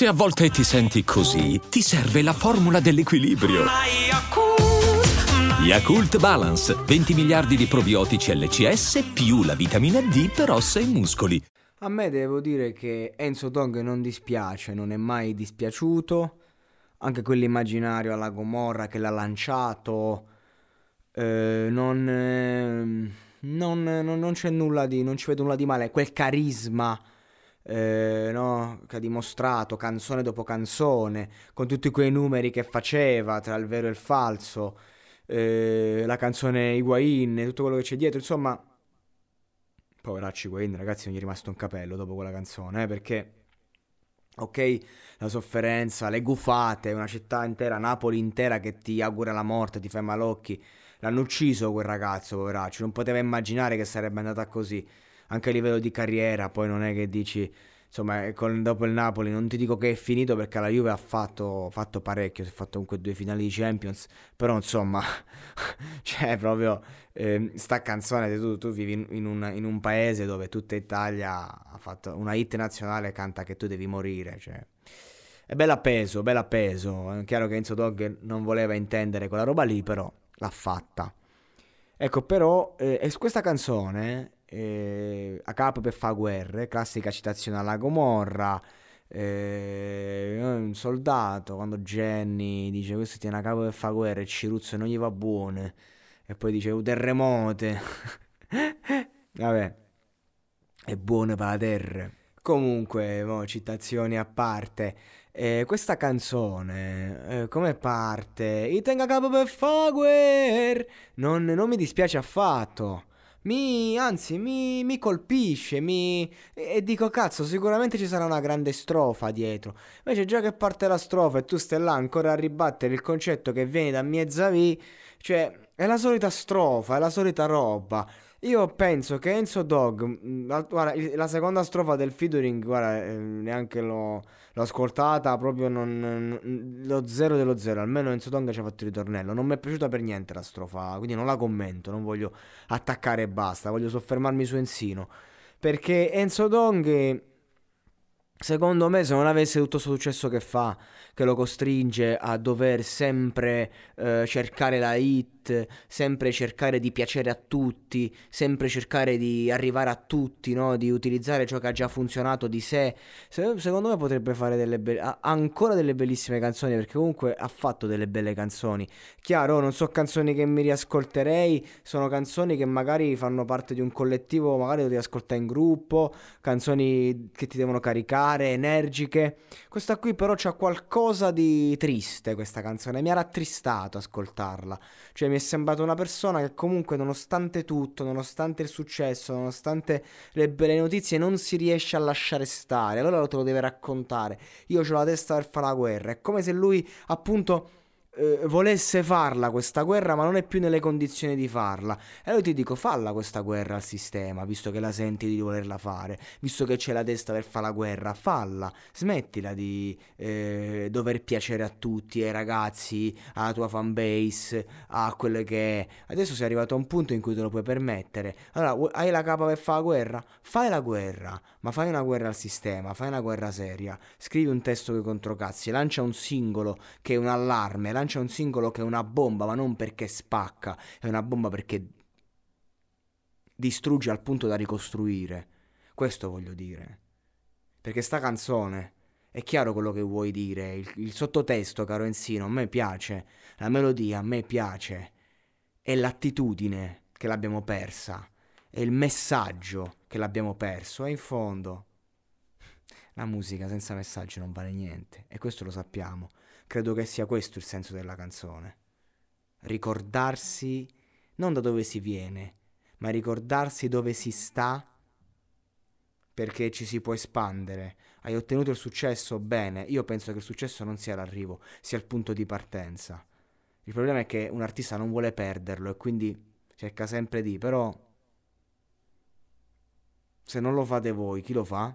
Se a volte ti senti così, ti serve la formula dell'equilibrio. Yakult Balance, 20 miliardi di probiotici LCS più la vitamina D per ossa e muscoli. A me devo dire che Enzo Dong non dispiace, non è mai dispiaciuto. Anche quell'immaginario alla Gomorra che l'ha lanciato, eh, non, eh, non, non, non, c'è nulla di, non ci vedo nulla di male. Quel carisma eh, no, che ha dimostrato canzone dopo canzone, con tutti quei numeri che faceva tra il vero e il falso eh, la canzone Higuain, tutto quello che c'è dietro, insomma, poveracci Higuain, ragazzi, non gli è rimasto un capello dopo quella canzone, eh, perché, ok, la sofferenza, le gufate, una città intera, Napoli intera che ti augura la morte, ti fa malocchi, l'hanno ucciso quel ragazzo, poveraccio, non poteva immaginare che sarebbe andata così, anche a livello di carriera, poi non è che dici insomma, con, dopo il Napoli non ti dico che è finito perché la Juve ha fatto, fatto parecchio, si è fatto comunque due finali di Champions, però insomma, cioè proprio eh, sta canzone, tu, tu vivi in, in, un, in, un, paese dove tutta Italia ha fatto una hit nazionale canta che tu devi morire, cioè... È bella peso, bella peso, è chiaro che Enzo Dog non voleva intendere quella roba lì, però l'ha fatta. Ecco, però, eh, questa canzone eh, a capo per fare guerre, classica citazione alla Gomorra, eh, un soldato quando Jenny dice questo tiene a capo per fare guerra e Ciruzzo non gli va buone e poi dice un terremote vabbè è buono per la terra. Comunque mo, citazioni a parte. Eh, questa canzone eh, come parte? I tenga a capo per fare guerra non, non mi dispiace affatto mi, anzi, mi, mi colpisce, mi... E, dico, cazzo, sicuramente ci sarà una grande strofa dietro. Invece già che parte la strofa e tu stai là ancora a ribattere il concetto che viene da Mezzavi, cioè, è la solita strofa, è la solita roba. Io penso che Enzo Dog, mm, guarda, la seconda strofa del featuring, guarda, eh, neanche l'ho, l'ho, ascoltata, proprio non, lo zero dello zero, almeno Enzo Dog ci ha fatto il ritornello, non mi è piaciuta per niente la strofa, quindi non la commento, non voglio attaccare e basta, voglio soffermarmi su Enzino, perché Enzo Dong, secondo me, se non avesse tutto questo successo che fa, che lo costringe a dover sempre eh, cercare la hit, sempre cercare di piacere a tutti, sempre cercare di arrivare a tutti, no? di utilizzare ciò che ha già funzionato di sé. Se, secondo me potrebbe fare delle be- ancora delle bellissime canzoni perché comunque ha fatto delle belle canzoni. Chiaro, non sono canzoni che mi riascolterei, sono canzoni che magari fanno parte di un collettivo, magari lo ascoltare in gruppo, canzoni che ti devono caricare, energiche. Questa qui però c'ha qualcosa di triste questa canzone, mi ha rattristato ascoltarla. Cioè mi è sembrata una persona che comunque nonostante tutto, nonostante il successo, nonostante le belle notizie non si riesce a lasciare stare. Allora lo te lo deve raccontare. Io ho la testa per fare la guerra. È come se lui appunto eh, volesse farla questa guerra, ma non è più nelle condizioni di farla. E allora ti dico, falla questa guerra al sistema, visto che la senti di volerla fare, visto che c'è la testa per fare la guerra, falla, smettila di eh, dover piacere a tutti, ai ragazzi, alla tua fanbase, a quelle che è. Adesso sei arrivato a un punto in cui te lo puoi permettere. Allora, hai la capa per fare la guerra? Fai la guerra, ma fai una guerra al sistema, fai una guerra seria. Scrivi un testo che controcazzi, lancia un singolo che è un allarme, lancia un singolo che è una bomba, ma non perché spacca, è una bomba perché distrugge al punto da ricostruire. Questo voglio dire. Perché sta canzone è chiaro quello che vuoi dire, il, il sottotesto, caro Enzino, a me piace, la melodia a me piace, è l'attitudine che l'abbiamo persa, è il messaggio che l'abbiamo perso, e in fondo la musica senza messaggio non vale niente, e questo lo sappiamo. Credo che sia questo il senso della canzone. Ricordarsi non da dove si viene, ma ricordarsi dove si sta perché ci si può espandere. Hai ottenuto il successo? Bene, io penso che il successo non sia l'arrivo, sia il punto di partenza. Il problema è che un artista non vuole perderlo e quindi cerca sempre di, però se non lo fate voi, chi lo fa?